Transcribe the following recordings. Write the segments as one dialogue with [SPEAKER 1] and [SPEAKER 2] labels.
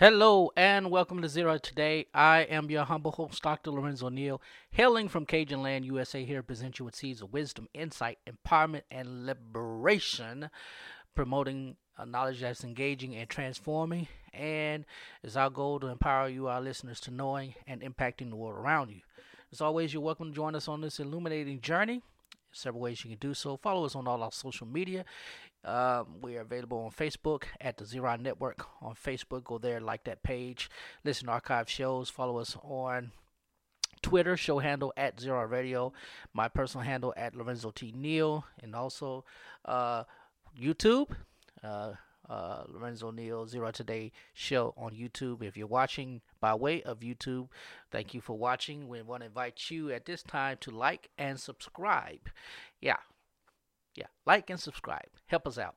[SPEAKER 1] Hello and welcome to Zero Today. I am your humble host, Dr. Lorenzo Neal, hailing from Cajun Land, USA, here to present you with seeds of wisdom, insight, empowerment, and liberation, promoting a knowledge that's engaging and transforming. And it's our goal to empower you, our listeners, to knowing and impacting the world around you. As always, you're welcome to join us on this illuminating journey. Several ways you can do so. Follow us on all our social media. Um, we are available on Facebook at the Zero Network on Facebook. Go there, like that page, listen to archive shows. Follow us on Twitter, show handle at Zero Radio, my personal handle at Lorenzo T. Neal, and also uh, YouTube. Uh, uh, Lorenzo Neal Zero Today show on YouTube. If you're watching by way of YouTube, thank you for watching. We want to invite you at this time to like and subscribe. Yeah, yeah, like and subscribe. Help us out.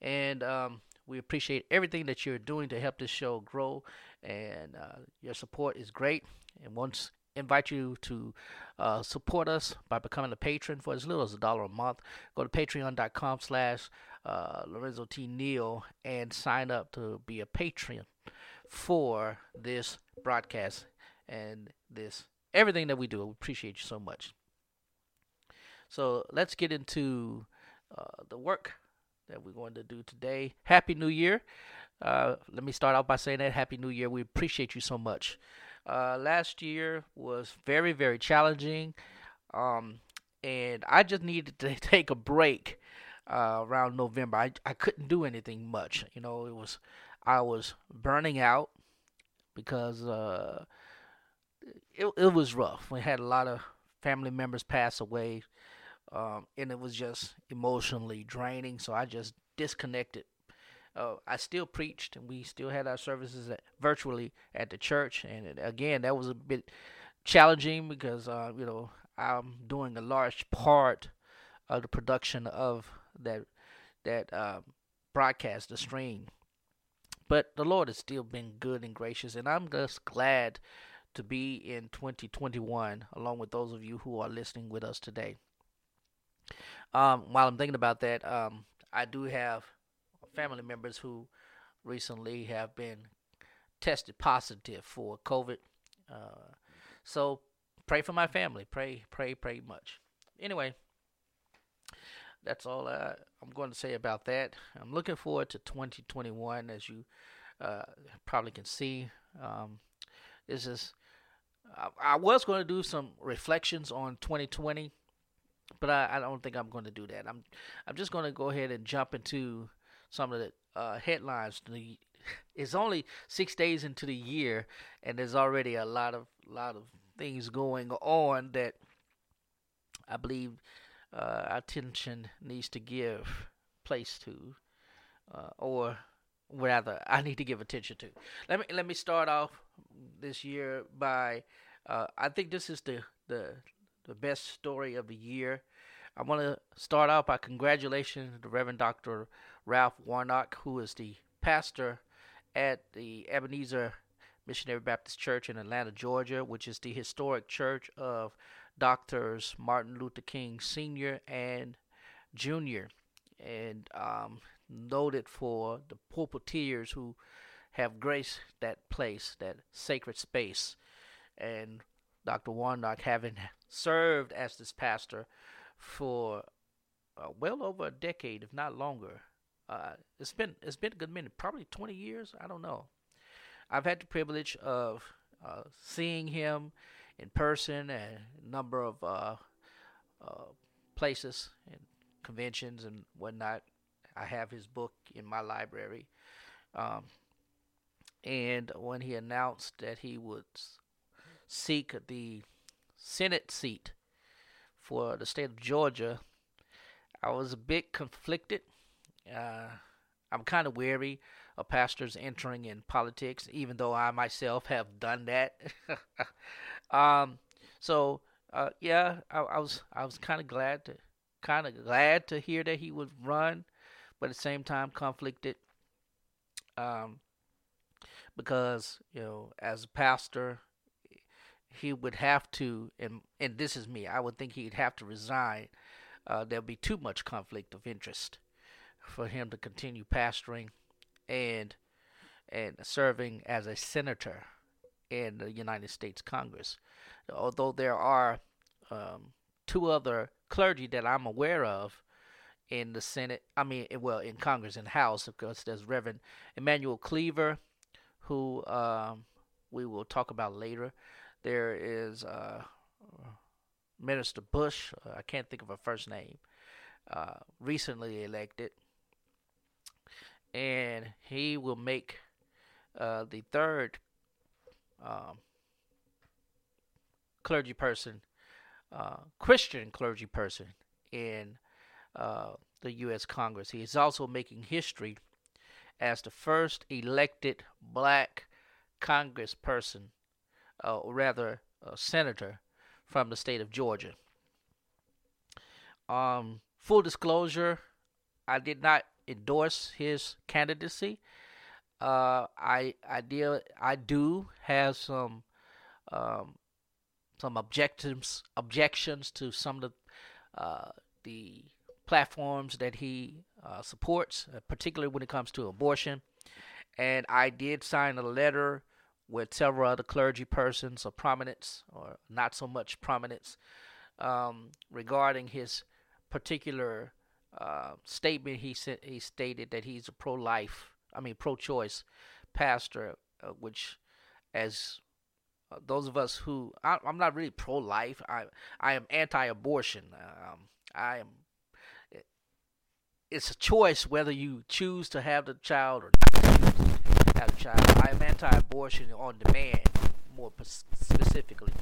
[SPEAKER 1] And um, we appreciate everything that you're doing to help this show grow. And uh, your support is great. And once invite you to uh, support us by becoming a patron for as little as a dollar a month. Go to patreon.com slash uh, Lorenzo T. Neal and sign up to be a patron for this broadcast and this everything that we do. We appreciate you so much. So let's get into uh, the work that we're going to do today. Happy New Year. Uh, let me start out by saying that Happy New Year. We appreciate you so much. Uh, last year was very, very challenging. Um, and I just needed to take a break uh, around November. I, I couldn't do anything much. You know, it was I was burning out because uh, it it was rough. We had a lot of family members pass away, um, and it was just emotionally draining. So I just disconnected. Uh, I still preached, and we still had our services at, virtually at the church. And it, again, that was a bit challenging because uh, you know I'm doing a large part of the production of that that uh, broadcast, the stream. But the Lord has still been good and gracious, and I'm just glad to be in 2021 along with those of you who are listening with us today. Um, while I'm thinking about that, um, I do have family members who recently have been tested positive for COVID. Uh, so pray for my family. Pray, pray, pray much. Anyway, that's all I, am going to say about that. I'm looking forward to 2021, as you uh, probably can see. Um, this is I, I, was going to do some reflections on 2020, but I, I don't think I'm going to do that. I'm I'm just going to go ahead and jump into some of the uh, headlines. The, it's only six days into the year, and there's already a lot of lot of things going on that I believe uh, attention needs to give place to, uh, or rather, I need to give attention to. Let me let me start off this year by. Uh, I think this is the the the best story of the year. I want to start off by congratulations to Reverend Dr. Ralph Warnock, who is the pastor at the Ebenezer Missionary Baptist Church in Atlanta, Georgia, which is the historic church of doctors Martin Luther King Sr. and Jr. and um, noted for the pulpiteers who have graced that place, that sacred space. And Dr. Warnock, having served as this pastor for uh, well over a decade, if not longer, uh, it's been it's been a good minute, probably 20 years. I don't know. I've had the privilege of uh, seeing him in person and a number of uh, uh, places and conventions and whatnot. I have his book in my library. Um, and when he announced that he would seek the Senate seat for the state of Georgia, I was a bit conflicted. Uh, I'm kind of wary of pastors entering in politics, even though I myself have done that. Um, so uh, yeah, I, I was I was kind of glad to kind of glad to hear that he would run, but at the same time conflicted. Um, because you know, as a pastor, he would have to, and and this is me. I would think he'd have to resign. Uh, there'd be too much conflict of interest for him to continue pastoring, and and serving as a senator in the United States Congress. Although there are um, two other clergy that I'm aware of in the Senate, I mean, well, in Congress and House, of course, there's Reverend Emanuel Cleaver, who um, we will talk about later. There is uh, Minister Bush, uh, I can't think of her first name, uh, recently elected, and he will make uh, the third um, clergy person, uh, Christian clergy person in uh, the U.S. Congress. He is also making history as the first elected black congressperson, uh, or rather, senator from the state of Georgia. Um, full disclosure, I did not endorse his candidacy. Uh, I I deal I do have some um, some objectives objections to some of the uh, the platforms that he uh, supports, uh, particularly when it comes to abortion. And I did sign a letter with several other clergy persons of prominence, or not so much prominence, um, regarding his particular uh, statement. He said he stated that he's a pro-life, I mean pro-choice pastor, uh, which, as uh, those of us who I, am not really pro-life, I I am anti-abortion. Um, I am. It's a choice whether you choose to have the child or not have a child. I am anti-abortion on demand, more specifically,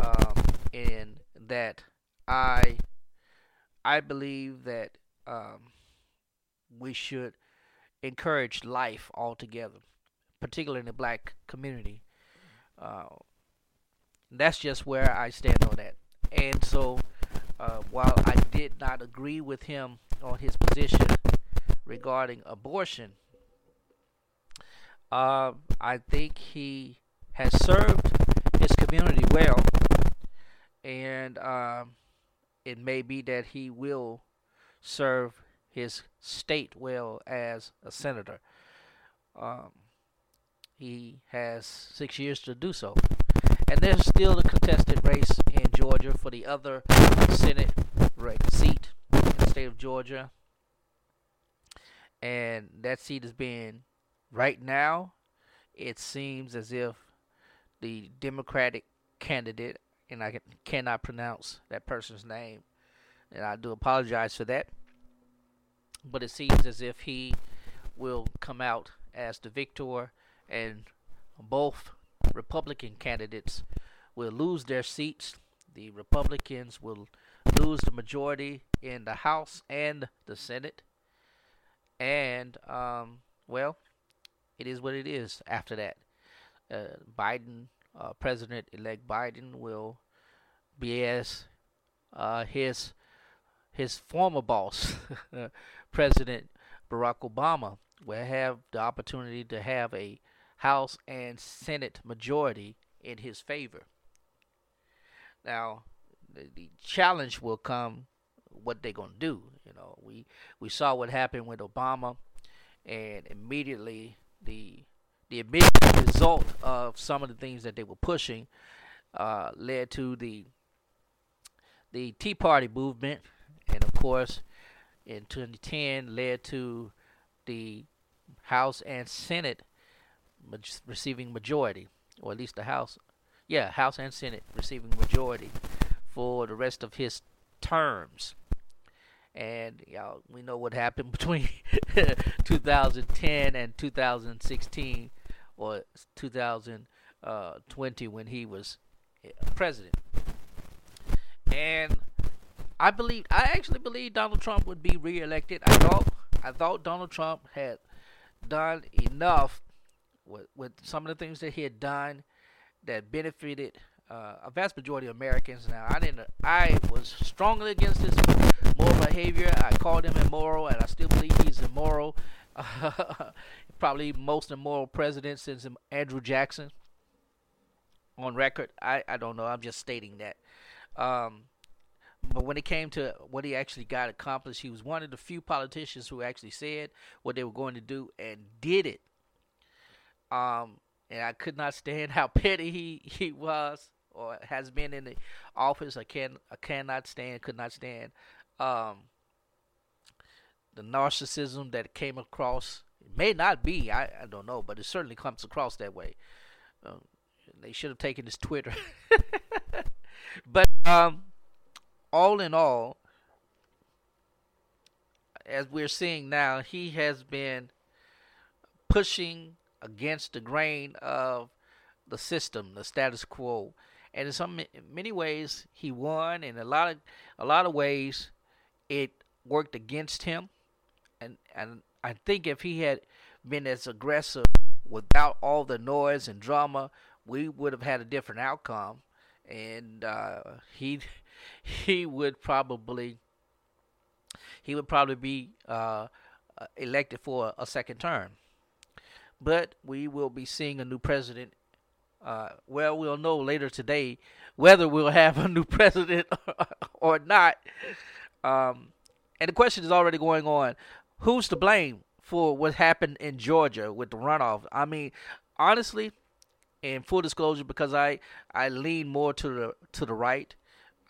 [SPEAKER 1] um, in that I I believe that um, we should encourage life altogether, particularly in the black community. Uh, that's just where I stand on that. And so, uh, while I did not agree with him on his position regarding abortion, uh, I think he has served his community well, and um, it may be that he will serve his state well as a senator. Um, he has six years to do so. And there's still a contested race in Georgia for the other Senate seat in the state of Georgia. And that seat is being right now, it seems as if the Democratic candidate, and I cannot pronounce that person's name, and I do apologize for that, but it seems as if he will come out as the victor, and both Republican candidates will lose their seats. The Republicans will lose the majority in the House and the Senate. And, um, well, it is what it is after that. Uh, Biden, uh, President elect Biden, will be as uh, his his former boss, President Barack Obama, will have the opportunity to have a House and Senate majority in his favor. Now, the, challenge will come what they're going to do. You know, we we saw what happened with Obama, and immediately the the immediate result of some of the things that they were pushing uh, led to the the Tea Party movement, and of course, in 2010 led to the House and Senate receiving majority, or at least the House, yeah, House and Senate receiving majority for the rest of his terms. And y'all we know what happened between 2010 and 2016 or 2020 when he was eh, president. And I believe I actually believe Donald Trump would be reelected I thought I thought Donald Trump had done enough with, with some of the things that he had done that benefited uh, a vast majority of Americans. Now, I didn't. I was strongly against his moral behavior. I called him immoral, and I still believe he's immoral. probably most immoral president since Andrew Jackson. On record, I I don't know. I'm just stating that. Um, but when it came to what he actually got accomplished, he was one of the few politicians who actually said what they were going to do and did it. Um, and I could not stand how petty he, he was or has been in the office. I can I cannot stand, could not stand um, the narcissism that came across. It may not be, I, I don't know, but it certainly comes across that way. Um, they should have taken his Twitter. but um, all in all, as we're seeing now, he has been pushing against the grain of the system, the status quo, and in some many ways he won. In a lot of a lot of ways, it worked against him, and and I think if he had been as aggressive without all the noise and drama, we would have had a different outcome, and uh, he he would probably he would probably be uh, uh, elected for a second term. But we will be seeing a new president. Uh, well, we'll know later today whether we'll have a new president or not. Um, and the question is already going on: Who's to blame for what happened in Georgia with the runoff? I mean, honestly, in full disclosure, because I I lean more to the to the right,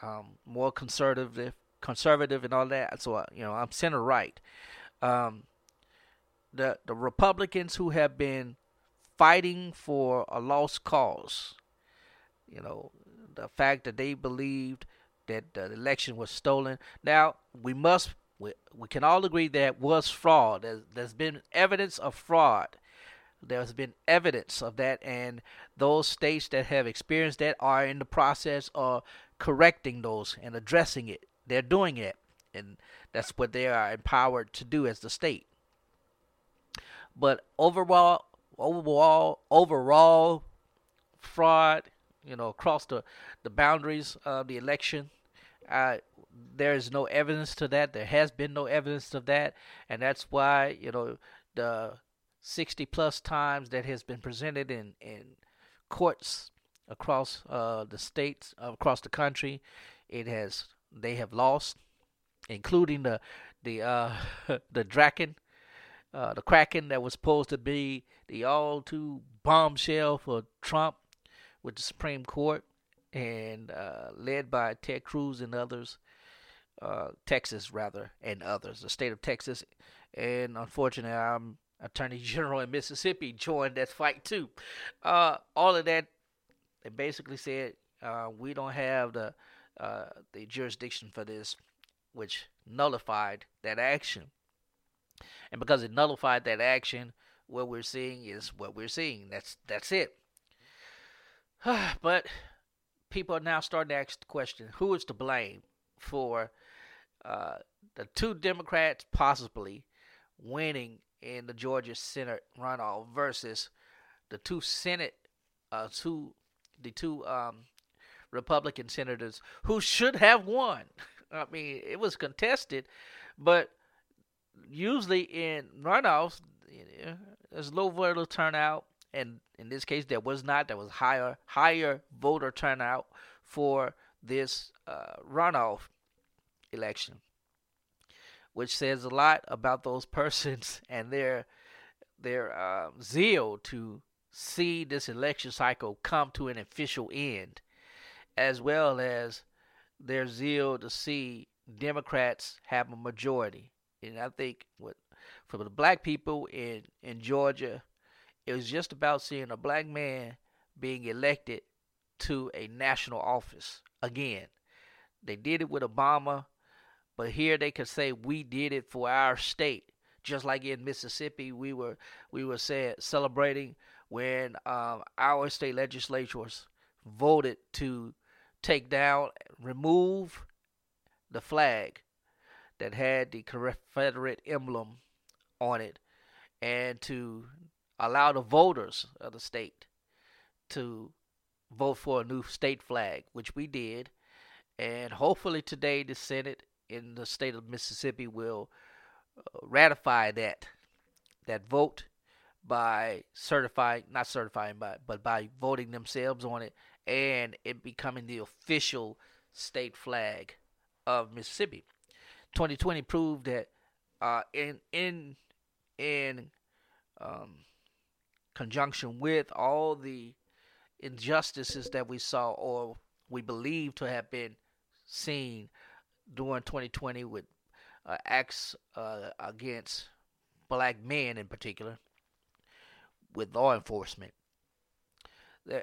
[SPEAKER 1] um, more conservative, conservative, and all that. So you know, I'm center right. Um, the the Republicans who have been fighting for a lost cause, you know, the fact that they believed that the election was stolen. Now we must we, we can all agree that was fraud. There's, there's been evidence of fraud. There's been evidence of that, and those states that have experienced that are in the process of correcting those and addressing it. They're doing it, and that's what they are empowered to do as the state. But overall, overall, overall fraud, you know, across the, the boundaries of the election, uh, there is no evidence to that. There has been no evidence of that, and that's why you know the 60 plus times that has been presented in in courts across uh, the states, uh, across the country. It has they have lost, including the the uh, the Draken, uh, the Kraken that was supposed to be the all too bombshell for Trump with the Supreme Court and uh, led by Ted Cruz and others, uh, Texas rather, and others, the state of Texas. And unfortunately, I'm Attorney General in Mississippi joined that fight too. Uh, all of that they basically said uh, we don't have the uh, the jurisdiction for this, which nullified that action. And because it nullified that action, what we're seeing is what we're seeing. That's that's it. but people are now starting to ask the question: Who is to blame for uh, the two Democrats possibly winning in the Georgia Senate runoff versus the two Senate, uh, two the two um, Republican senators who should have won. I mean, it was contested, but usually in runoffs, there's low voter turnout, and in this case, there was not. There was higher higher voter turnout for this uh, runoff election, which says a lot about those persons and their their uh, zeal to see this election cycle come to an official end, as well as their zeal to see Democrats have a majority. And I think what for the black people in, in Georgia, it was just about seeing a black man being elected to a national office again. They did it with Obama, but here they could say we did it for our state. Just like in Mississippi, we were we were say, celebrating when um, our state legislatures voted to take down, remove the flag that had the Confederate emblem on it, and to allow the voters of the state to vote for a new state flag, which we did. And hopefully today the Senate in the state of Mississippi will uh, ratify that that vote by certifying, not certifying, but but by voting themselves on it and it becoming the official state flag of Mississippi. 2020 proved that uh, in in in um, conjunction with all the injustices that we saw or we believe to have been seen during 2020 with uh, acts uh, against black men in particular with law enforcement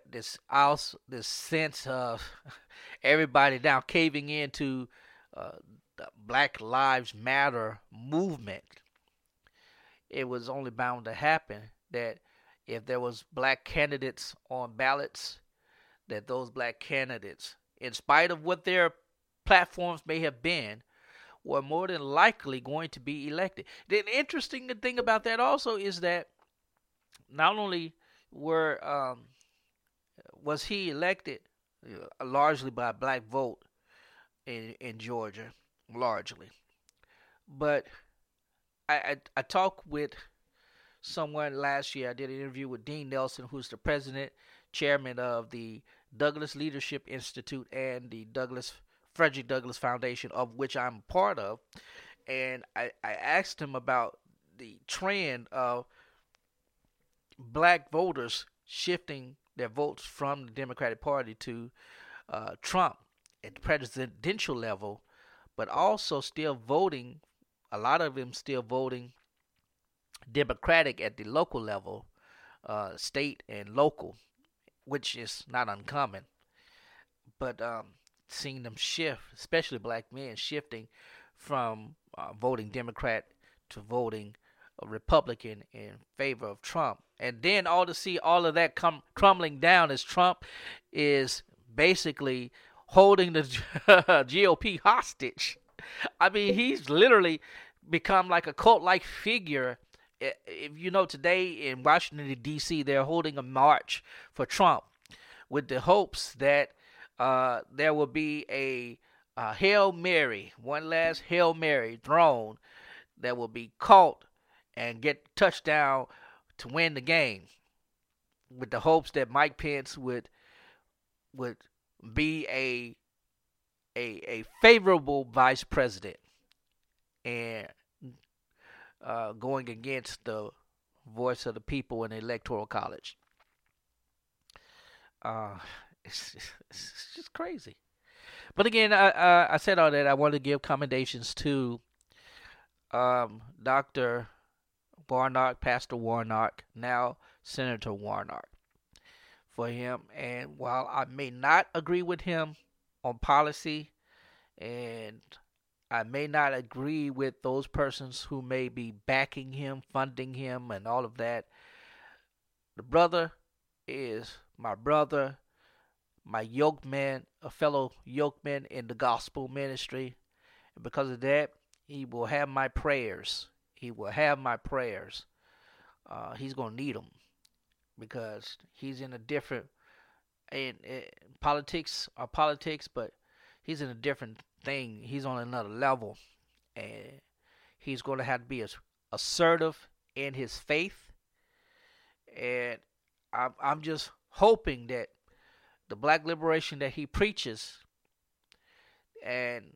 [SPEAKER 1] this also this sense of everybody now caving into uh, the Black Lives Matter movement. It was only bound to happen that if there was black candidates on ballots, that those black candidates, in spite of what their platforms may have been, were more than likely going to be elected. The interesting thing about that also is that not only were um, was he elected uh, largely by black vote in in Georgia, largely. But I I, I talked with someone last year. I did an interview with Dean Nelson, who's the president, chairman of the Douglass Leadership Institute and the Douglass Frederick Douglass Foundation, of which I'm part of. And I, I asked him about the trend of black voters shifting their votes from the Democratic Party to uh, Trump at the presidential level, but also still voting, a lot of them still voting Democratic at the local level, uh, state and local, which is not uncommon. But um, seeing them shift, especially black men, shifting from uh, voting Democrat to voting Republican in favor of Trump. And then all to see all of that come crumbling down as Trump is basically holding the GOP hostage. I mean, he's literally become like a cult like figure. If you know, today in Washington, D.C., they're holding a march for Trump with the hopes that uh, there will be a, a Hail Mary, one last Hail Mary thrown that will be caught and get touchdown to win the game with the hopes that Mike Pence would would be a a a favorable vice president and uh, going against the voice of the people in the electoral college. Uh, it's, it's just crazy. But again, I, I, I said all that. I want to give commendations to um, Dr. Warnock, Pastor Warnock, now Senator Warnock, for him. And while I may not agree with him on policy, and I may not agree with those persons who may be backing him, funding him, and all of that, the brother is my brother, my yoke man, a fellow yoke man in the gospel ministry. And because of that, he will have my prayers he will have my prayers. Uh, he's gonna need them because he's in a different and, politics are politics, but he's in a different thing. He's on another level, and he's to have to be as assertive in his faith. And I'm I'm just hoping that the black liberation that he preaches and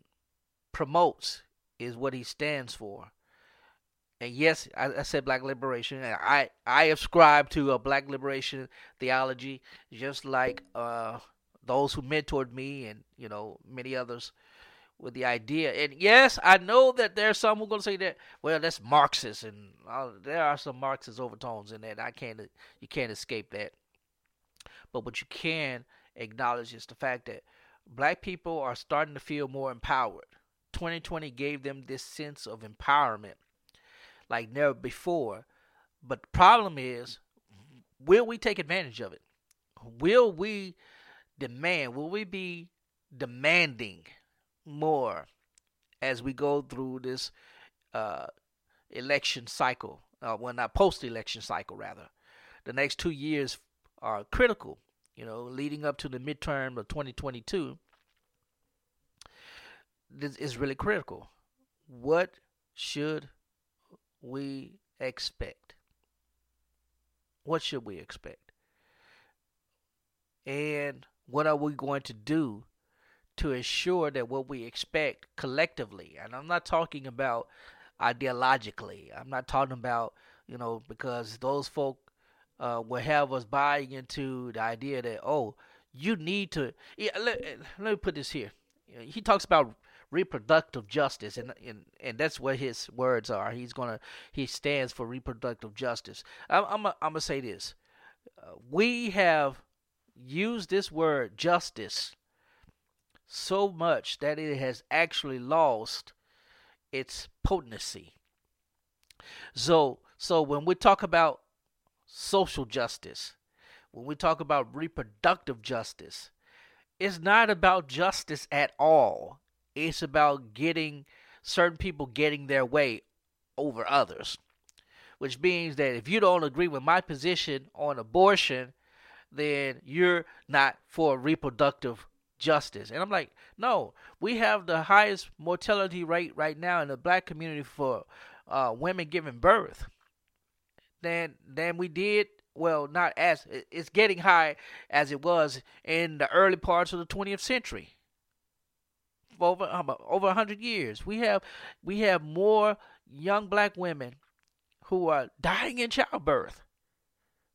[SPEAKER 1] promotes is what he stands for and yes, I, I, said black liberation. I I ascribe to a black liberation theology, just like uh, those who mentored me and you know many others with the idea. And yes, I know that there's some who are going to say that well that's Marxist, and uh, there are some Marxist overtones in that. I can't you can't escape that. But what you can acknowledge is the fact that black people are starting to feel more empowered. 2020 gave them this sense of empowerment like never before. But the problem is, will we take advantage of it? Will we demand? Will we be demanding more as we go through this uh, election cycle? Uh, well, not post-election cycle, rather. The next two years are critical. You know, leading up to the midterm of 2022, this is really critical. What should we expect? What should we expect? And what are we going to do to ensure that what we expect collectively, and I'm not talking about ideologically, I'm not talking about, you know, because those folk uh, will have us buying into the idea that, oh, you need to. Yeah, let, let me put this here. He talks about reproductive justice, and, and and that's what his words are. He's gonna he stands for reproductive justice. I'm I'm, I'm gonna say this: uh, we have used this word justice so much that it has actually lost its potency. So so when we talk about social justice, when we talk about reproductive justice, it's not about justice at all. It's about getting certain people getting their way over others. Which means that if you don't agree with my position on abortion, then you're not for reproductive justice. And I'm like, no, we have the highest mortality rate right now in the black community for uh, women giving birth than than we did. Well, not as it's getting high as it was in the early parts of the 20th century over um, over 100 years. We have we have more young black women who are dying in childbirth.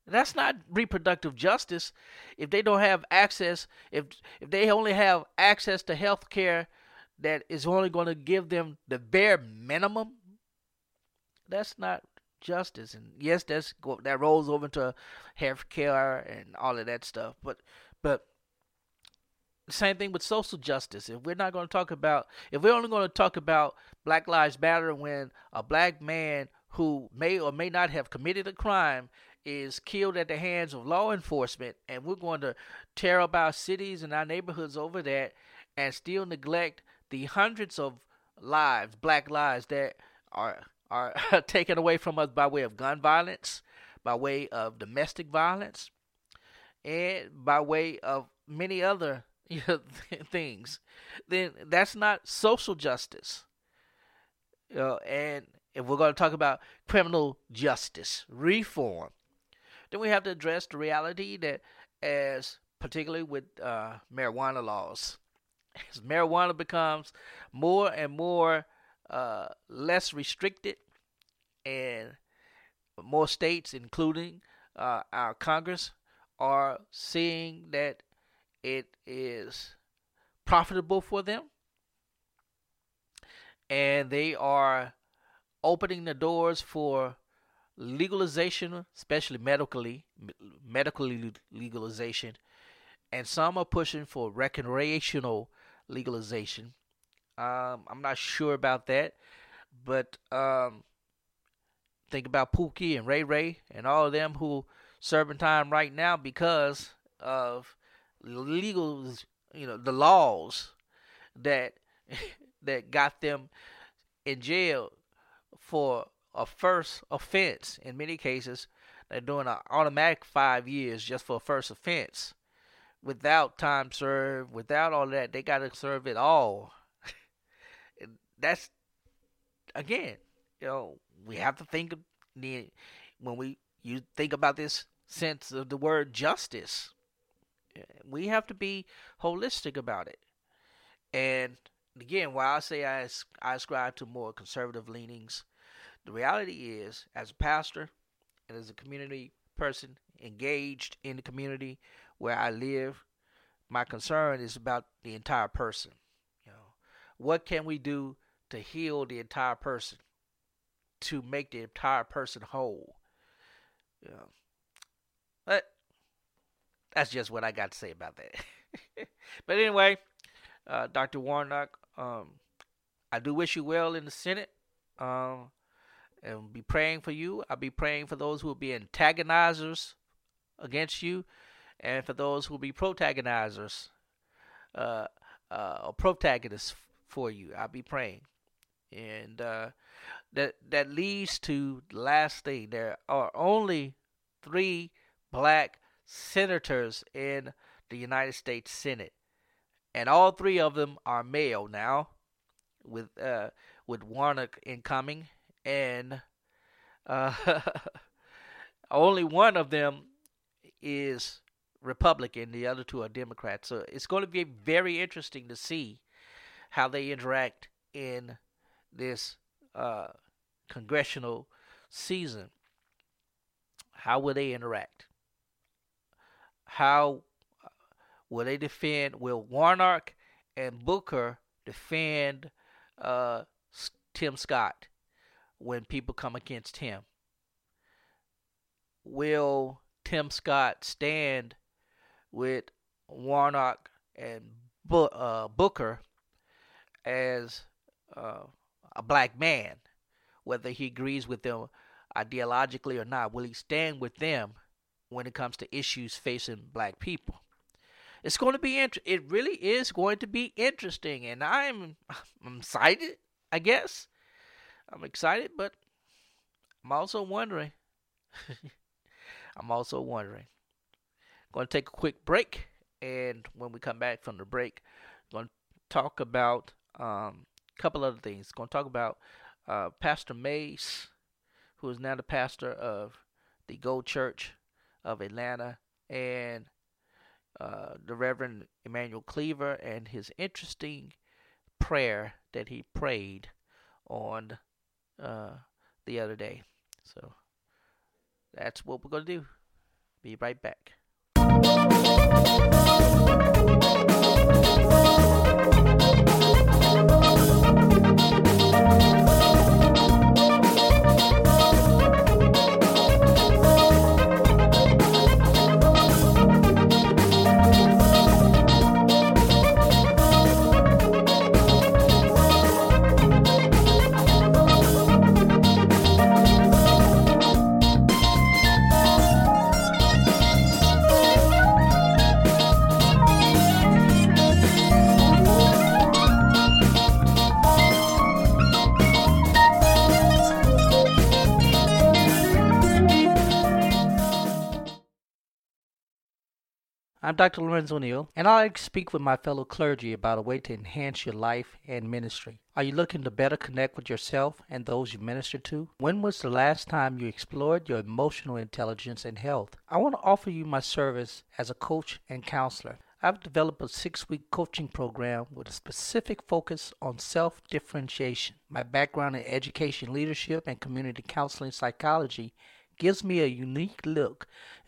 [SPEAKER 1] That's not reproductive justice if they don't have access if if they only have access to health care that is only going to give them the bare minimum. That's not justice and yes that's that rolls over into health care and all of that stuff but but same thing with social justice. If we're not going to talk about, if we're only going to talk about Black Lives Matter when a black man who may or may not have committed a crime is killed at the hands of law enforcement, and we're going to tear up our cities and our neighborhoods over that, and still neglect the hundreds of lives, black lives that are are taken away from us by way of gun violence, by way of domestic violence, and by way of many other you know, things, then that's not social justice. You know, and if we're going to talk about criminal justice reform, then we have to address the reality that, as particularly with uh, marijuana laws, as marijuana becomes more and more uh, less restricted, and more states, including uh, our Congress, are seeing that it is profitable for them. And they are opening the doors for legalization especially medically medically legalization. And some are pushing for recreational legalization. Um, i'm not sure about that but um, think about Pookie and Ray Ray and all of them who serving time right now because of legal, you know, the laws that that got them in jail for a first offense. In many cases, they're doing an automatic five years just for a first offense, without time served, without all that. They got to serve it all. That's again, you know, we have to think of the when we you think about this sense of the word justice we have to be holistic about it. And again, while I say I, I ascribe to more conservative leanings, the reality is, as a pastor and as a community person engaged in the community where I live, my concern is about the entire person. You know, what can we do to heal the entire person, to make the entire person whole? You know, but that's just what I got to say about that. but anyway, uh, Dr. Warnock, um, I do wish you well in the Senate. Um, and be praying for you. I'll be praying for those who will be antagonizers against you, and for those who will be protagonizers, uh, uh, or protagonists for you. I'll be praying, and uh, that that leads to the last thing. There are only three black senators in the United States Senate, and all three of them are male now, with uh, with Warnock incoming, and uh, only one of them is Republican, the other two are Democrats. So it's going to be very interesting to see how they interact in this uh, congressional season. How will they interact? How uh, will they defend? Will Warnock and Booker defend uh, Tim Scott when people come against him? Will Tim Scott stand with Warnock and uh, Booker as uh, a black man, whether he agrees with them ideologically or not. Will he stand with them when it comes to issues facing black people? It's going to be int- it really is going to be interesting and I'm I'm excited, I guess. I'm excited, but I'm also wondering I'm also wondering. Going to take a quick break and when we come back from the break, going to talk about um, a couple other things. Going to talk about uh, Pastor Mase, who is now the pastor of the Gold Church of Atlanta, and uh, the Reverend Emanuel Cleaver, and his interesting prayer that he prayed on uh, the other day. So that's what we're going to do. Be right back. Dr. Lorenzo Neal, and I like speak with my fellow clergy about a way to enhance your life and ministry. Are you looking to better connect with yourself and those you minister to? When was the last time you explored your emotional intelligence and health? I want to offer you my service as a coach and counselor. I've developed a six week coaching program with a specific focus on self differentiation. My background in education, leadership, and community counseling psychology gives me a unique look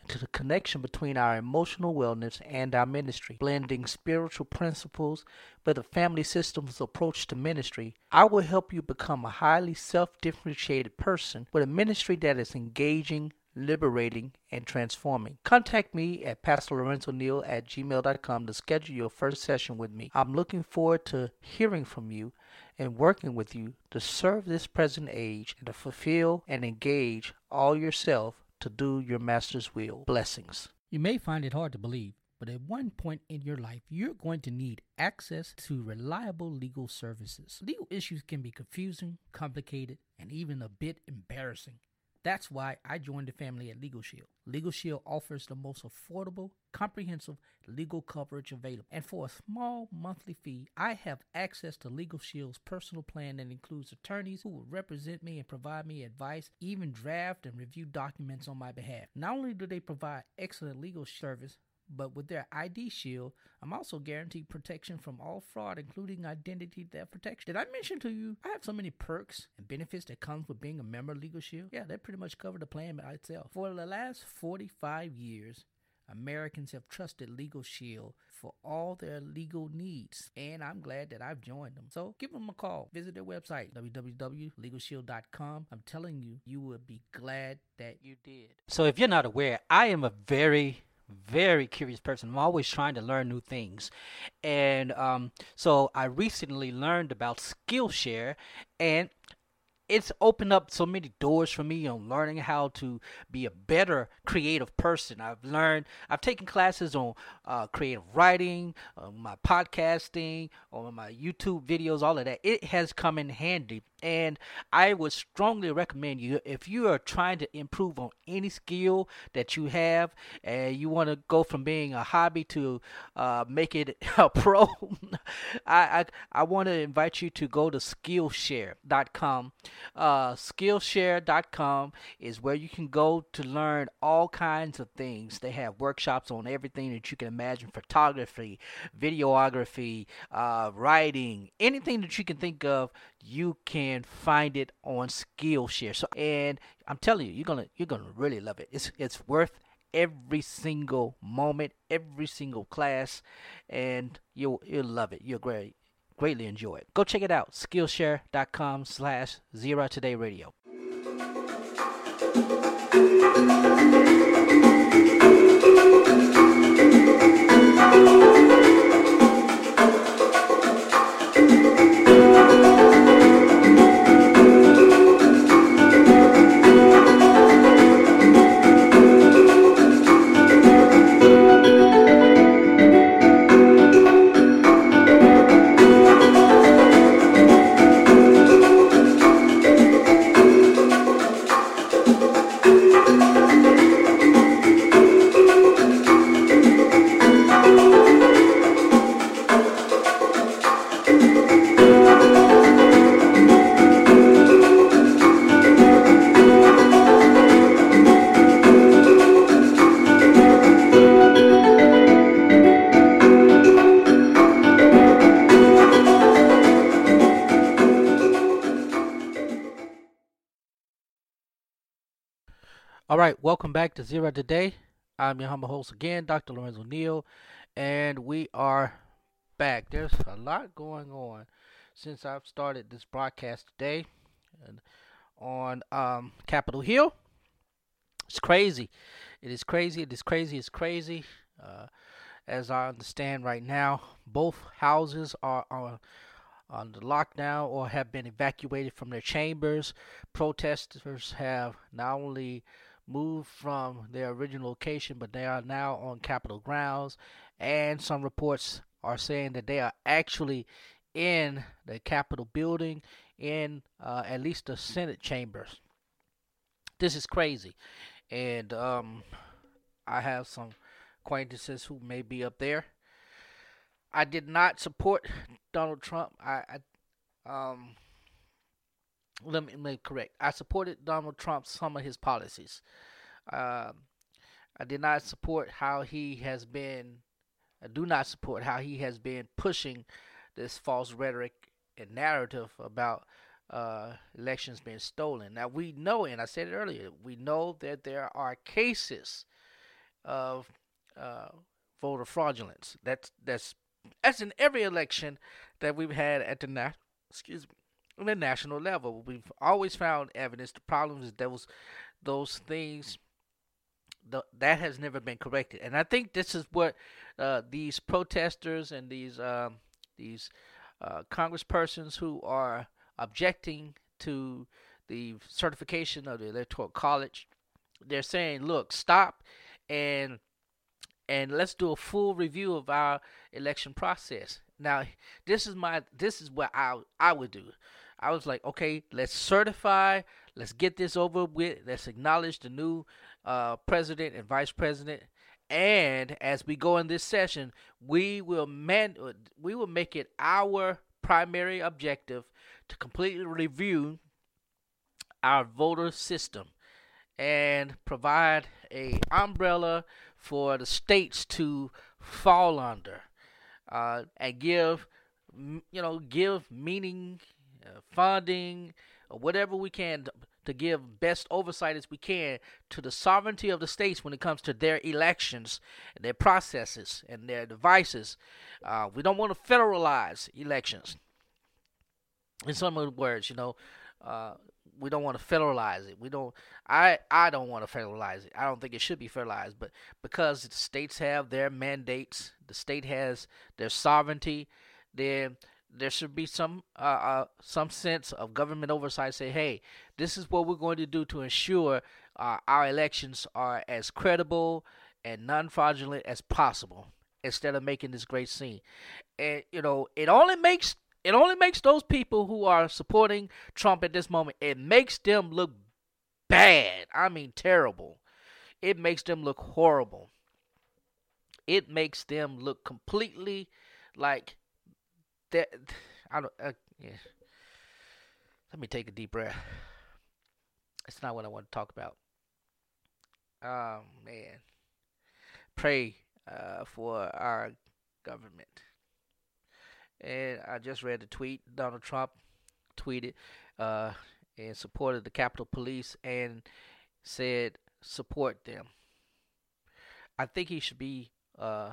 [SPEAKER 1] into the connection between our emotional wellness and our ministry, blending spiritual principles with a family systems approach to ministry. I will help you become a highly self differentiated person with a ministry that is engaging, liberating, and transforming. Contact me at pastorlorenzoneal at gmail.com to schedule your first session with me. I'm looking forward to hearing from you and working with you to serve this present age and to fulfill and engage all yourself to do your master's will. Blessings.
[SPEAKER 2] You may find it hard to believe, but at one point in your life, you're going to need access to reliable legal services. Legal issues can be confusing, complicated, and even a bit embarrassing. That's why I joined the family at Legal Shield. Legal Shield offers the most affordable, comprehensive legal coverage available. And for a small monthly fee, I have access to Legal Shield's personal plan that includes attorneys who will represent me and provide me advice, even draft and review documents on my behalf. Not only do they provide excellent legal service, but with their ID Shield, I'm also guaranteed protection from all fraud, including identity theft protection. Did I mention to you I have so many perks and benefits that comes with being a member of Legal Shield? Yeah, they pretty much cover the plan by itself. For the last 45 years, Americans have trusted Legal Shield for all their legal needs, and I'm glad that I've joined them. So give them a call. Visit their website, www.legalshield.com. I'm telling you, you will be glad that you did.
[SPEAKER 1] So if you're not aware, I am a very very curious person. I'm always trying to learn new things. And um, so I recently learned about Skillshare and it's opened up so many doors for me on learning how to be a better creative person. I've learned, I've taken classes on uh, creative writing, uh, my podcasting, on my YouTube videos, all of that. It has come in handy. And I would strongly recommend you if you are trying to improve on any skill that you have and you want to go from being a hobby to uh, make it a pro, I, I, I want to invite you to go to Skillshare.com Uh, Skillshare.com is where you can go to learn all kinds of things. They have workshops on everything that you can imagine photography, videography, uh, writing, anything that you can think of. You can find it on Skillshare. So, and I'm telling you, you're gonna you're gonna really love it. It's it's worth every single moment, every single class, and you'll you'll love it. You'll great greatly enjoy it. Go check it out. Skillshare.com slash Zero Today Radio. To Zero Today. I'm your humble host again, Dr. Lorenzo Neal, and we are back. There's a lot going on since I've started this broadcast today on um, Capitol Hill. It's crazy. It is crazy. It is crazy. It's crazy. Uh, as I understand right now, both houses are on the lockdown or have been evacuated from their chambers. Protesters have not only moved from their original location, but they are now on Capitol grounds. And some reports are saying that they are actually in the Capitol building, in uh, at least the Senate chambers. This is crazy. And um, I have some acquaintances who may be up there. I did not support Donald Trump. I, I um, let me make correct. I supported Donald Trump some of his policies. Um, I did not support how he has been. I do not support how he has been pushing this false rhetoric and narrative about uh, elections being stolen. Now we know, and I said it earlier, we know that there are cases of uh, voter fraudulence. That's that's that's in every election that we've had at the na- excuse me on the national level. We've always found evidence. The problem is those those things the, that has never been corrected, and I think this is what uh, these protesters and these um, these uh, congresspersons who are objecting to the certification of the electoral college they're saying look stop and and let's do a full review of our election process now this is my this is what i i would do I was like, okay, let's certify, let's get this over with, let's acknowledge the new uh, president and vice president. And as we go in this session, we will man we will make it our primary objective to completely review our voter system and provide a umbrella for the states to fall under uh, and give you know give meaning uh, funding, or whatever we can to, to give best oversight as we can to the sovereignty of the states when it comes to their elections and their processes and their devices. Uh, we don't want to federalize elections. In some other words, you know, uh, we don't want to federalize it. We don't. I I don't want to federalize it. I don't think it should be federalized. But because the states have their mandates, the state has their sovereignty. Then there should be some uh, uh, some sense of government oversight. Say, hey, this is what we're going to do to ensure uh, our elections are as credible and non-fraudulent as possible, instead of making this great scene. And you know, it only makes it only makes those people who are supporting Trump at this moment. It makes them look bad. I mean, terrible. It makes them look horrible. It makes them look completely like that I don't. Uh, yeah. Let me take a deep breath. It's not what I want to talk about. Oh man, pray uh, for our government. And I just read the tweet Donald Trump tweeted uh, in support of the Capitol Police and said support them. I think he should be uh,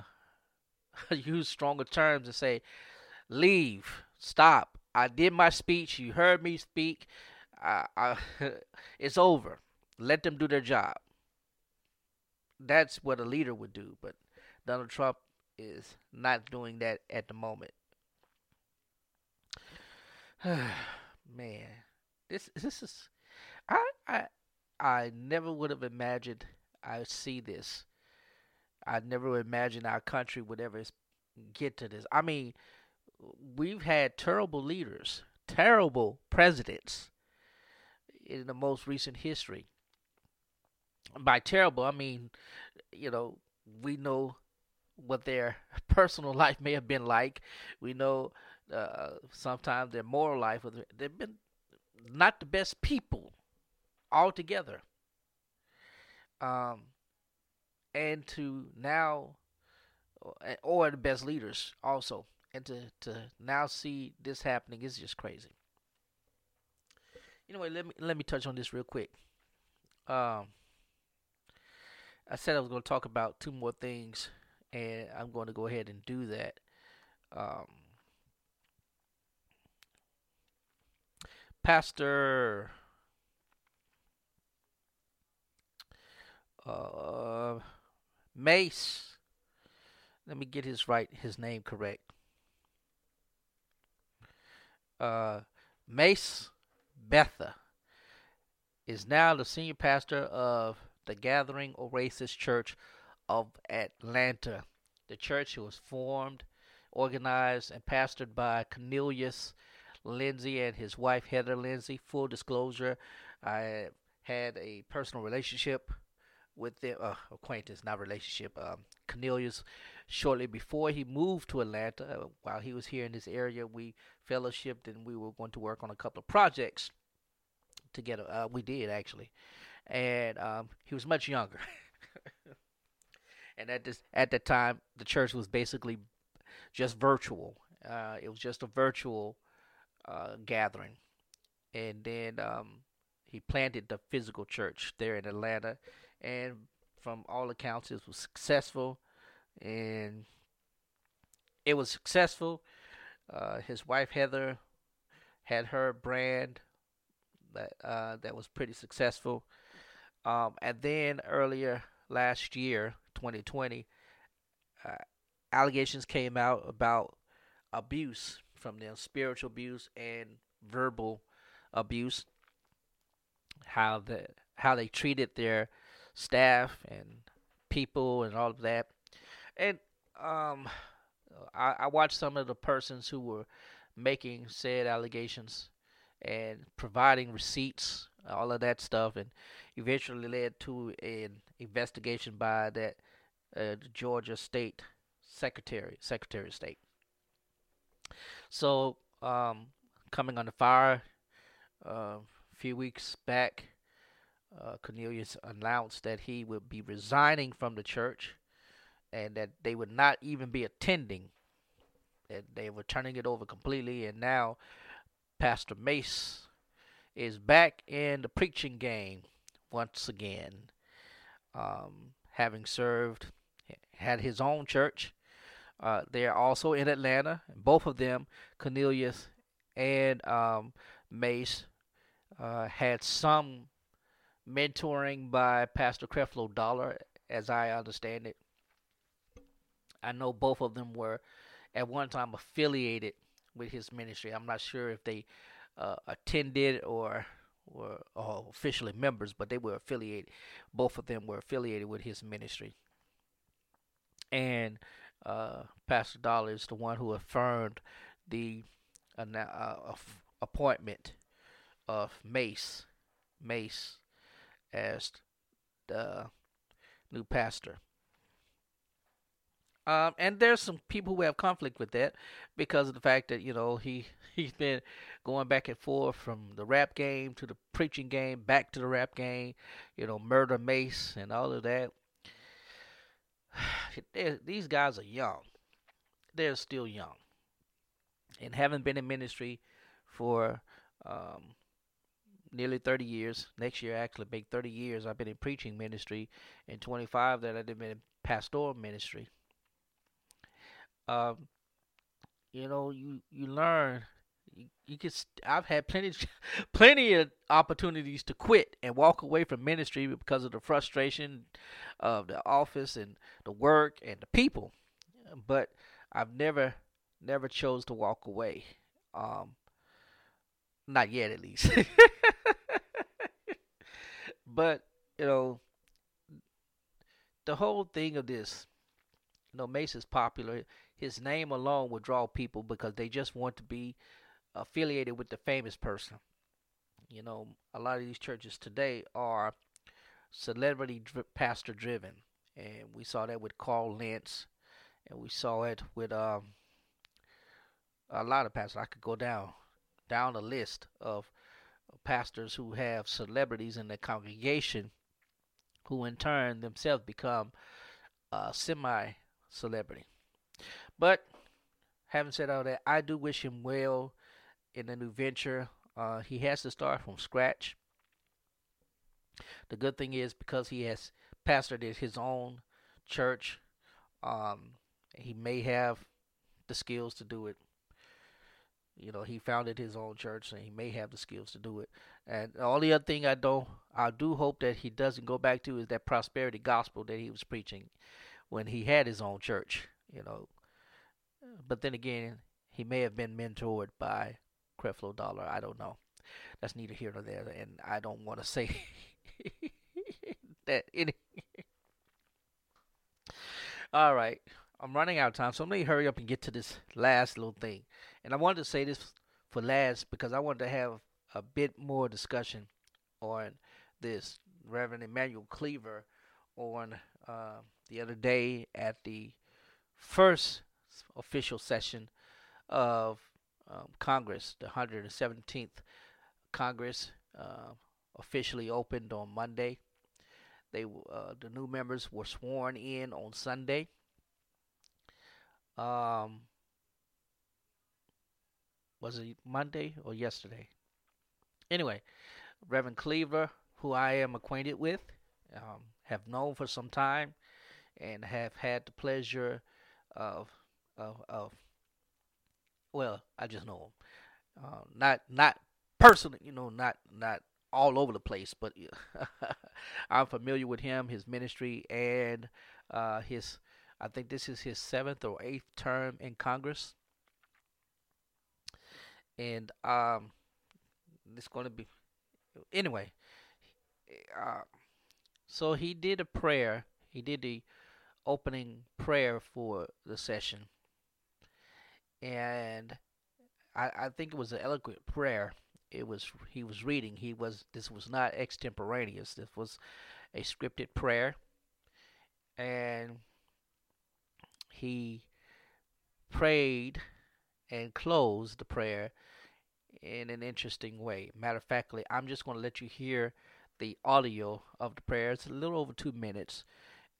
[SPEAKER 1] use stronger terms and say leave, stop. I did my speech. You heard me speak. I, I, it's over. Let them do their job. That's what a leader would do, but Donald Trump is not doing that at the moment. Man, this this is I I I never would have imagined I would see this. I never imagined our country would ever get to this. I mean, we've had terrible leaders, terrible presidents in the most recent history. By terrible, I mean, you know, we know what their personal life may have been like. We know uh, sometimes their moral life. They've been not the best people altogether. Um, and to now, or the best leaders also, and to to now see this happening is just crazy. What? Let me let me touch on this real quick. Um, I said I was going to talk about two more things, and I'm going to go ahead and do that. Um, Pastor uh, Mase. Let me get his right his name correct. Uh, Mase Betha is now the senior pastor of the Gathering Oasis Church of Atlanta. The church was formed, organized, and pastored by Cornelius Lindsay and his wife Heather Lindsay. Full disclosure, I had a personal relationship with their uh, acquaintance, not relationship. Um, Cornelius, shortly before he moved to Atlanta, uh, while he was here in this area, we fellowshipped and we were going to work on a couple of projects together. Uh, we did actually, and um, he was much younger. and at this at that time, the church was basically just virtual. Uh, it was just a virtual uh, gathering, and then um, he planted the physical church there in Atlanta, and from all accounts, it was successful, and it was successful. Uh, his wife Heather had her brand that uh, that was pretty successful, um, and then earlier last year, 2020, uh, allegations came out about abuse from them spiritual abuse and verbal abuse. How the how they treated their staff and people and all of that and um I, I watched some of the persons who were making said allegations and providing receipts all of that stuff and eventually led to an investigation by that uh, Georgia state secretary secretary of state. So, um, coming on the fire uh, a few weeks back, uh, Cornelius announced that he would be resigning from the church and that they would not even be attending, that they were turning it over completely. And now, Pastor Mase is back in the preaching game once again, um, having served, had his own church uh, they're also in Atlanta. Both of them, Cornelius and um, Mase, uh, had some mentoring by Pastor Creflo Dollar, as I understand it. I know both of them were at one time affiliated with his ministry. I'm not sure if they uh, attended or were officially members, but they were affiliated. Both of them were affiliated with his ministry. And uh, Pastor Dollar is the one who affirmed the uh, uh, appointment of Mase, Mase, as the new pastor. Um, and there's some people who have conflict with that because of the fact that you know he he's been going back and forth from the rap game to the preaching game, back to the rap game, you know, Murda Mase and all of that. These guys are young. They're still young, and haven't been in ministry for um, nearly 30 years. Next year, actually, make 30 years. I've been in preaching ministry, and 25 that I've been in pastoral ministry um, you know, you you learn. You, you can. I've had plenty, plenty of opportunities to quit and walk away from ministry because of the frustration of the office and the work and the people. But I've never, never chose to walk away. Um, not yet, at least. but you know, the whole thing of this, you know, Mase is popular his name alone will draw people because they just want to be affiliated with the famous person. You know, a lot of these churches today are celebrity dri- pastor driven, and we saw that with Carl Lentz, and we saw it with um, a lot of pastors. I could go down down the list of pastors who have celebrities in their congregation, who in turn themselves become a semi celebrity. But having said all that, I do wish him well in the new venture. Uh, he has to start from scratch. The good thing is because he has pastored his own church, um, he may have the skills to do it. You know, he founded his own church, and he may have the skills to do it. And the only other thing I don't, I do hope that he doesn't go back to is that prosperity gospel that he was preaching when he had his own church. You know, but then again, he may have been mentored by Creflo Dollar. I don't know. That's neither here nor there, and I don't want to say that any. All right, I'm running out of time, so let me hurry up and get to this last little thing. And I wanted to say this for last because I wanted to have a bit more discussion on this. Reverend Emanuel Cleaver on uh, the other day at the first official session of um, Congress, the 117th Congress, uh, officially opened on Monday. They uh, the new members were sworn in on Sunday. Um, was it Monday or yesterday? Anyway, Reverend Cleaver, who I am acquainted with, um, have known for some time, and have had the pleasure of of, of well, I just know him. Uh, not not personally, you know, not not all over the place, but I'm familiar with him, his ministry, and uh, his. I think this is his seventh or eighth term in Congress, and um, it's going to be anyway. Uh, so he did a prayer. He did the opening prayer for the session and I, I think it was an eloquent prayer. It was he was reading. He was this was not extemporaneous. This was a scripted prayer, and he prayed and closed the prayer in an interesting way. Matter of factly, I'm just going to let you hear the audio of the prayer. It's a little over two minutes,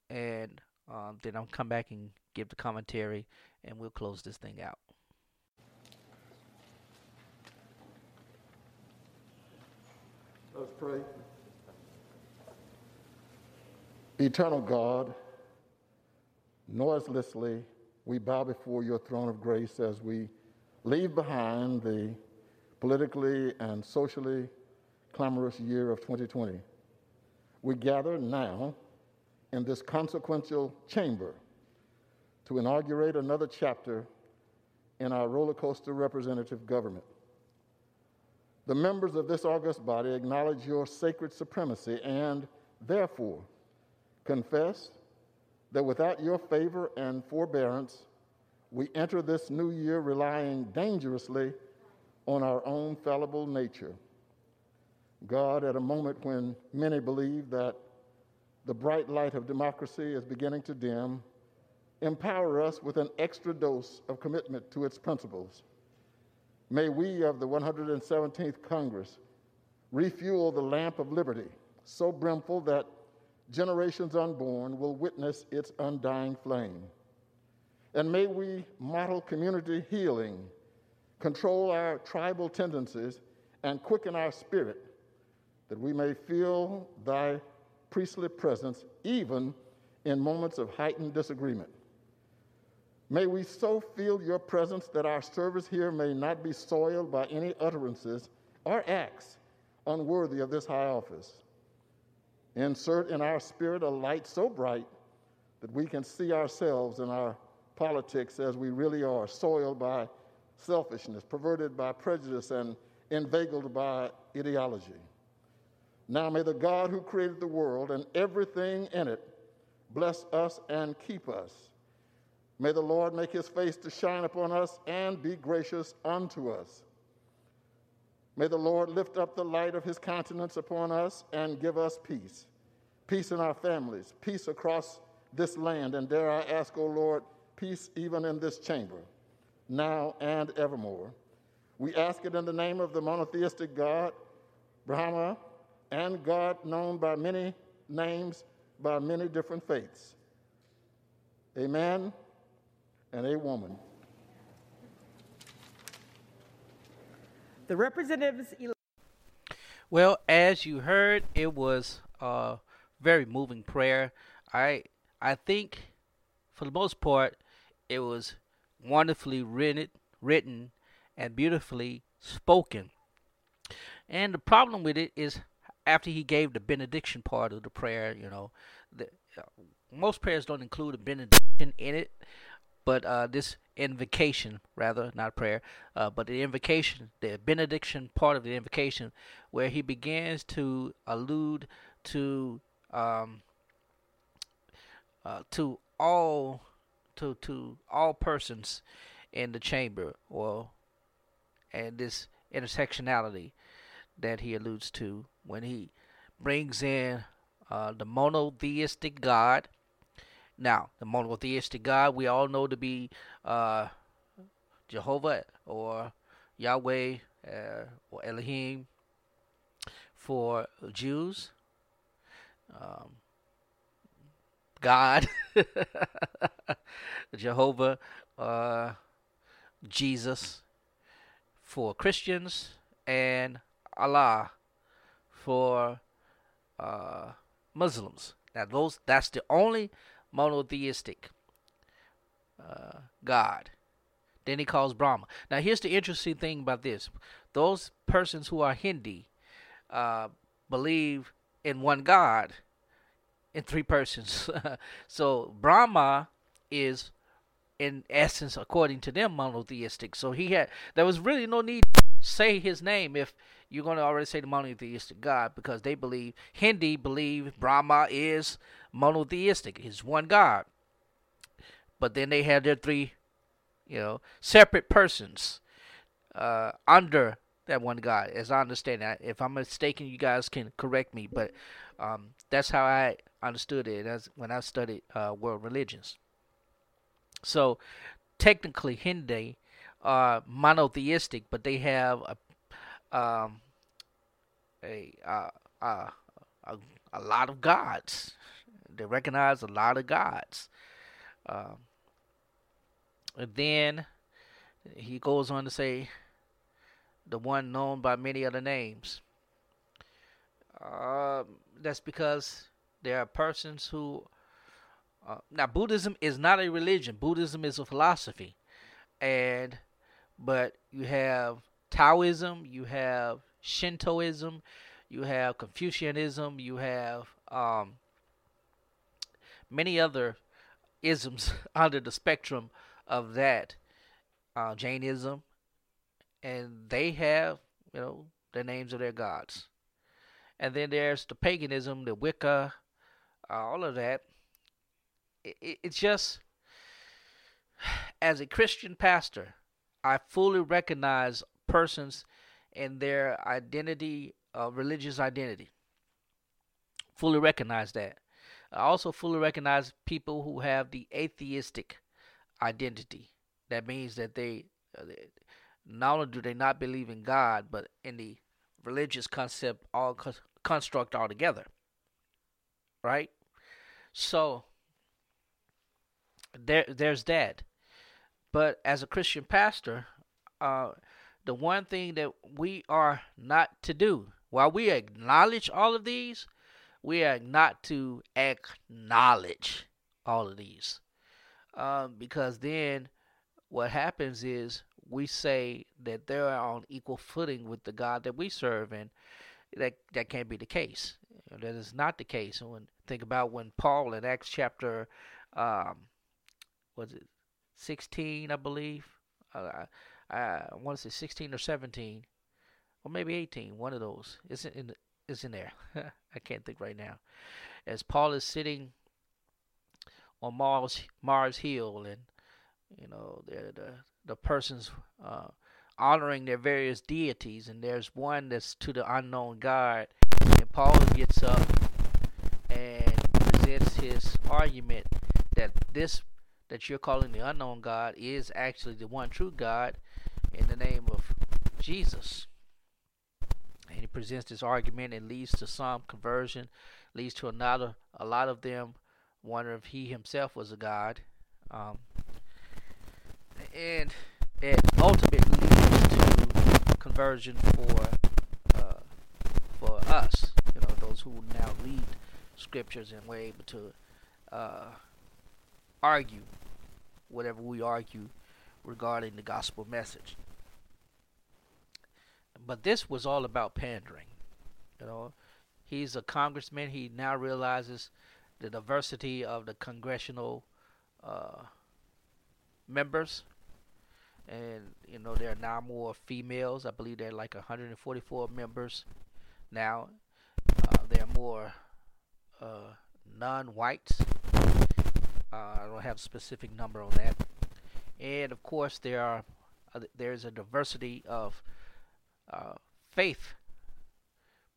[SPEAKER 1] and um, then I'll come back and give the commentary, and we'll close this thing out.
[SPEAKER 3] Let's pray. Eternal God, noiselessly we bow before your throne of grace as we leave behind the politically and socially clamorous year of 2020. We gather now in this consequential chamber to inaugurate another chapter in our roller coaster representative government. The members of this august body acknowledge your sacred supremacy and, therefore, confess that without your favor and forbearance, we enter this new year relying dangerously on our own fallible nature. God, at a moment when many believe that the bright light of democracy is beginning to dim, empower us with an extra dose of commitment to its principles. May we of the 117th Congress refuel the lamp of liberty so brimful that generations unborn will witness its undying flame. And may we model community healing, control our tribal tendencies, and quicken our spirit that we may feel thy priestly presence even in moments of heightened disagreement. May we so feel your presence that our service here may not be soiled by any utterances or acts unworthy of this high office. Insert in our spirit a light so bright that we can see ourselves and our politics as we really are, soiled by selfishness, perverted by prejudice, and inveigled by ideology. Now may the God who created the world and everything in it bless us and keep us. May the Lord make his face to shine upon us and be gracious unto us. May the Lord lift up the light of his countenance upon us and give us peace. Peace in our families, peace across this land, and dare I ask, O oh Lord, peace even in this chamber, now and evermore. We ask it in the name of the monotheistic God, Brahma, and God known by many names, by many different faiths. Amen and a woman.
[SPEAKER 4] The representatives.
[SPEAKER 1] Well, as you heard, it was a very moving prayer. I I think, for the most part, it was wonderfully written, written, and beautifully spoken. And the problem with it is, after he gave the benediction part of the prayer, you know, the, uh, most prayers don't include a benediction in it, but uh, this invocation, rather, not prayer, uh, but the invocation, the benediction part of the invocation, where he begins to allude to um, uh, to all to to all persons in the chamber, or and this intersectionality that he alludes to when he brings in uh, the monotheistic God now, the monotheistic God we all know to be uh, Jehovah or Yahweh uh, or Elohim for Jews. Um, God, Jehovah, uh, Jesus for Christians, and Allah for uh, Muslims. Now, those that's the only monotheistic uh, God. Then he calls Brahma. Now, here's the interesting thing about this: those persons who are Hindi uh, believe in one God, in three persons. so Brahma is, in essence, according to them, monotheistic. So he had there was really no need to say his name if you're going to already say the monotheistic God because they believe Hindi believe Brahma is monotheistic. He's one God. But then they had their three, you know, separate persons uh, under that one God, as I understand it. If I'm mistaken, you guys can correct me, but um, that's how I understood it as when I studied uh, world religions. So technically, Hindi are monotheistic, but they have a um, a, uh, uh, a a lot of gods. They recognize a lot of gods. Um, and then he goes on to say, the one known by many other names. Uh, that's because there are persons who. Uh, now, Buddhism is not a religion. Buddhism is a philosophy, and but you have Taoism, you have Shintoism, you have Confucianism, you have um, many other isms under the spectrum of that uh, Jainism, and they have you know the names of their gods. And then there's the paganism, the Wicca, uh, all of that. It, it, it's just as a Christian pastor, I fully recognize persons and their identity, uh, religious identity. Fully recognize that. I also fully recognize people who have the atheistic identity. That means that they, uh, not only do they not believe in God, but in the religious concept, all construct altogether. Right? So there, there's that. But as a Christian pastor, uh, the one thing that we are not to do, while we acknowledge all of these, we are not to acknowledge all of these. Um, because then what happens is we say that they're on equal footing with the God that we serve, and that that can't be the case. That is not the case. And when think about when Paul in Acts chapter, um, was it sixteen, I believe. Uh, I, I want to say sixteen or seventeen, or maybe eighteen. One of those. It's in is in there. I can't think right now. As Paul is sitting on Mars Mars Hill, and you know the the the persons uh, honoring their various deities, and there's one that's to the unknown God, and Paul gets up and presents his argument that this that you're calling the unknown God is actually the one true God in the name of Jesus. And he presents this argument and leads to some conversion, leads to another a lot of them wonder if he himself was a god. Um, and it ultimately leads to conversion for uh, for us, you know, those who now read scriptures and we're able to uh, argue whatever we argue regarding the gospel message. But this was all about pandering. You know, he's a congressman. He now realizes the diversity of the congressional uh, members, and you know there are now more females. I believe there are like 144 members now. Uh, there are more uh, non-whites. Uh, I don't have a specific number on that. And of course, there are uh, there's a diversity of uh, faith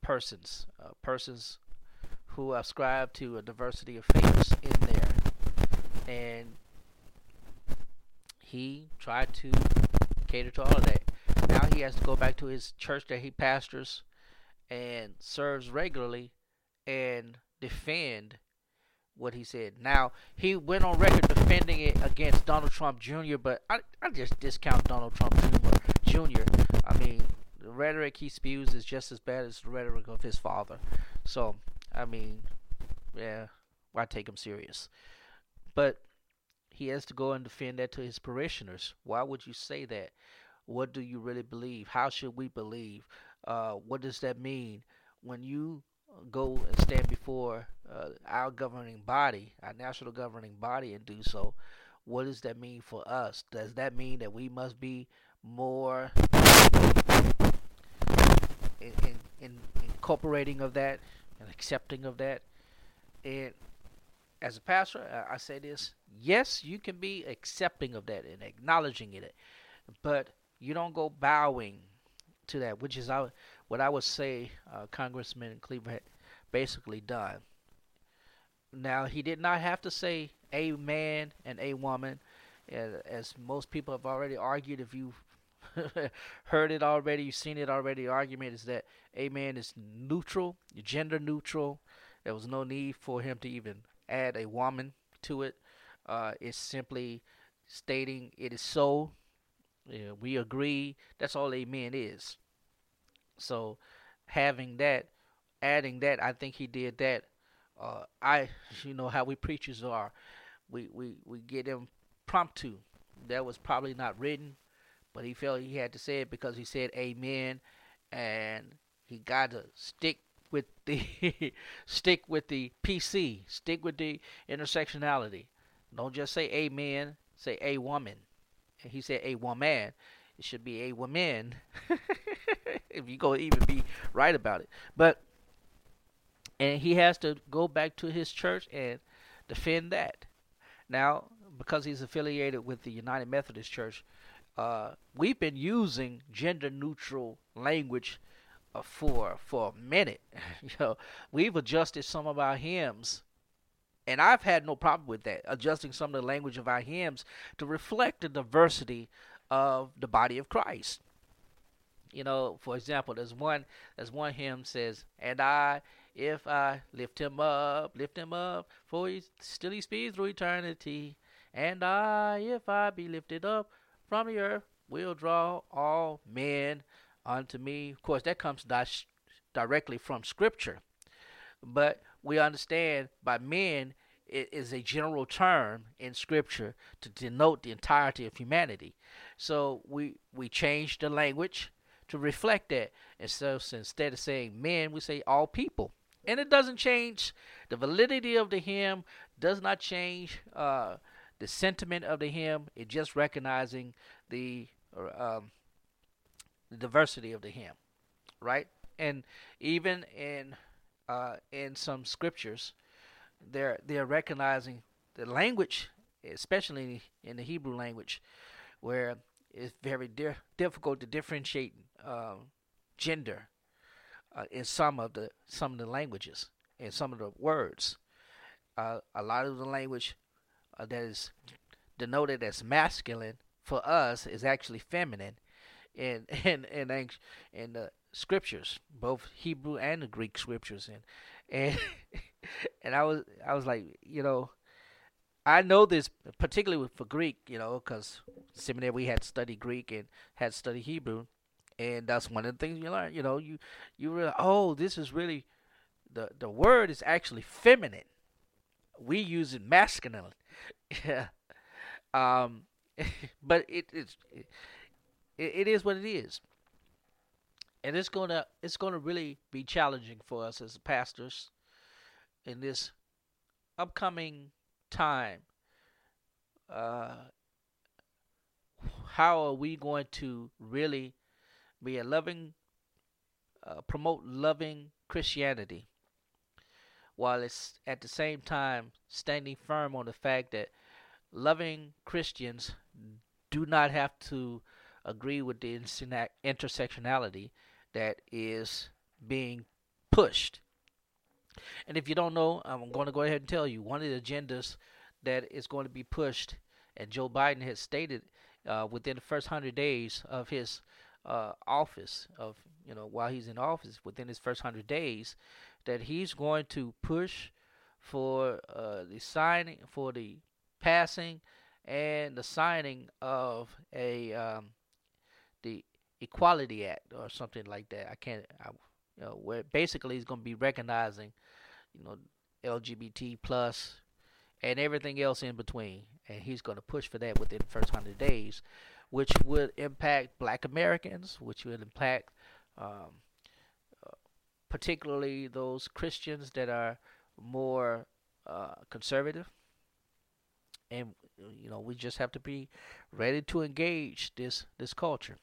[SPEAKER 1] persons, persons who ascribe to a diversity of faiths in there. And he tried to cater to all of that. Now he has to go back to his church that he pastors and serves regularly and defend what he said. Now, he went on record defending it against Donald Trump Jr., but I, I just discount Donald Trump Jr. I mean, the rhetoric he spews is just as bad as the rhetoric of his father. So, I mean, yeah, why take him serious? But he has to go and defend that to his parishioners. Why would you say that? What do you really believe? How should we believe? Uh, what does that mean when you go and stand before uh, our governing body, our national governing body, and do so? What does that mean for us? Does that mean that we must be more in, in, in incorporating of that and accepting of that. And as a pastor, I say this yes, you can be accepting of that and acknowledging it, but you don't go bowing to that, which is what I would say uh, Congressman Cleaver had basically done. Now, he did not have to say a man and a woman, as most people have already argued. If you heard it already, you've seen it already. The argument is that a man is neutral, gender neutral. There was no need for him to even add a woman to it. Uh, it's simply stating it is so. Yeah, we agree. That's all amen is. So having that, adding that, I think he did that. Uh, I, you know how we preachers are. We we we get impromptu. That was probably not written but he felt he had to say it because he said amen and he got to stick with the stick with the PC, stick with the intersectionality. Don't just say amen, say a woman. And he said a woman. It should be a woman. if you go even be right about it. But and he has to go back to his church and defend that. Now, because he's affiliated with the United Methodist Church, uh, we've been using gender neutral language uh, for for a minute. you know, we've adjusted some of our hymns and I've had no problem with that, adjusting some of the language of our hymns to reflect the diversity of the body of Christ. You know, for example, there's one there's one hymn says, "And I, if I lift him up, lift him up, for he still he speeds through eternity. And I, if I be lifted up from the earth, will draw all men unto me." Of course, that comes di- directly from Scripture, but we understand by men it is a general term in Scripture to denote the entirety of humanity. So we we change the language to reflect that. And so, so instead of saying men, we say all people. And it doesn't change the validity of the hymn, does not change uh, the sentiment of the hymn. It's just recognizing the, um, the diversity of the hymn, right? And even in uh, in some scriptures, they're they're recognizing the language, especially in the Hebrew language, where it's very di- difficult to differentiate uh, gender uh, in some of the some of the languages and some of the words. Uh, a lot of the language uh, that is denoted as masculine for us is actually feminine in in in in the scriptures, both Hebrew and the Greek scriptures, and and and I was I was like, you know, I know this particularly for Greek, you know, because seminary we had studied Greek and had studied Hebrew, and that's one of the things you learn. You know, you you realize, oh, this is really the the word is actually feminine. We use it masculine. yeah. Um, but it, it's it, it is what it is, and it's gonna it's gonna really be challenging for us as pastors in this upcoming time. Uh, how are we going to really be a loving, uh, promote loving Christianity, while it's at the same time standing firm on the fact that loving Christians do not have to agree with the intersectionality that is being pushed. And if you don't know, I'm going to go ahead and tell you one of the agendas that is going to be pushed, and Joe Biden has stated uh, within the first hundred days of his uh, office, of you know while he's in office, within his first hundred days, that he's going to push for uh, the signing, for the passing, and the signing of a um, the Equality Act or something like that. I can't, I, you know, where basically he's going to be recognizing, you know, LGBT plus and everything else in between. And he's going to push for that within the first 100 days, which would impact black Americans, which would impact um, particularly those Christians that are more uh, conservative. And you know, we just have to be ready to engage this this culture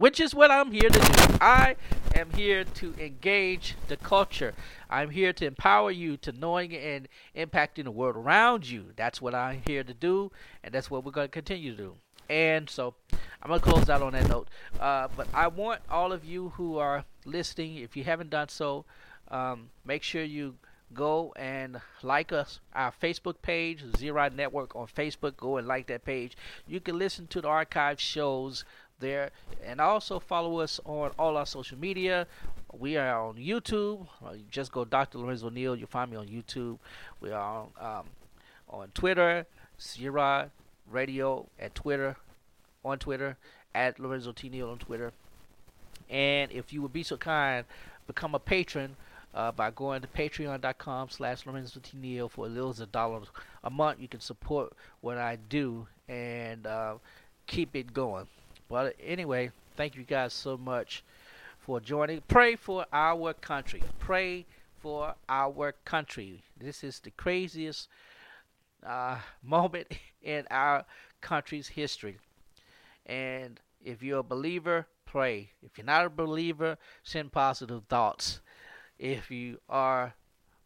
[SPEAKER 1] which is what I'm here to do. I am here to engage the culture. I'm here to empower you to knowing and impacting the world around you. That's what I'm here to do, and that's what we're going to continue to do. And so I'm going to close out on that note. Uh, but I want all of you who are listening, if you haven't done so, um, make sure you go and like us our facebook page zero network on facebook go and like that page you can listen to the archive shows there. And also follow us on all our social media. We are on YouTube. Uh, you just go Dr. Lorenzo Neal. You'll find me on YouTube. We are on, um, on Twitter, Sierra Radio at Twitter, on Twitter, at Lorenzo T. Neal on Twitter. And if you would be so kind, become a patron uh, by going to patreon.com slash. Neal for as little as a dollar a month. You can support what I do and uh, keep it going. Well, anyway, thank you guys so much for joining. Pray for our country. Pray for our country. This is the craziest uh, moment in our country's history. And if you're a believer, pray. If you're not a believer, send positive thoughts. If you are,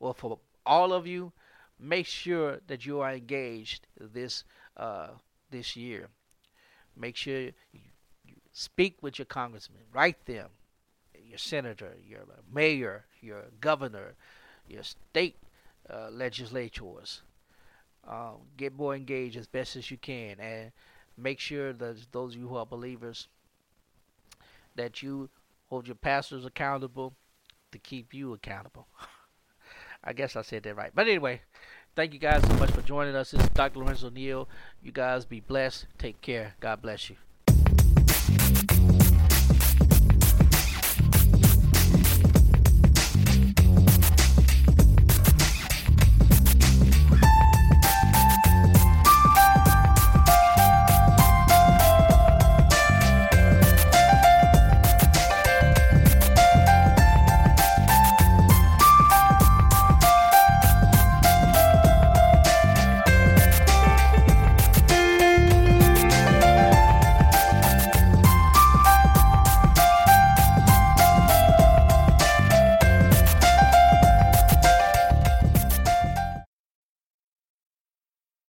[SPEAKER 1] well, for all of you, make sure that you are engaged this uh, this year. Make sure you Speak with your congressman. Write them. Your senator, your mayor, your governor, your state uh, legislators. uh, get more engaged as best as you can, and make sure that those of you who are believers that you hold your pastors accountable to keep you accountable. I guess I said that right. But anyway, thank you guys so much for joining us. This is Dr. Lorenzo Neal. You guys be blessed. Take care. God bless you.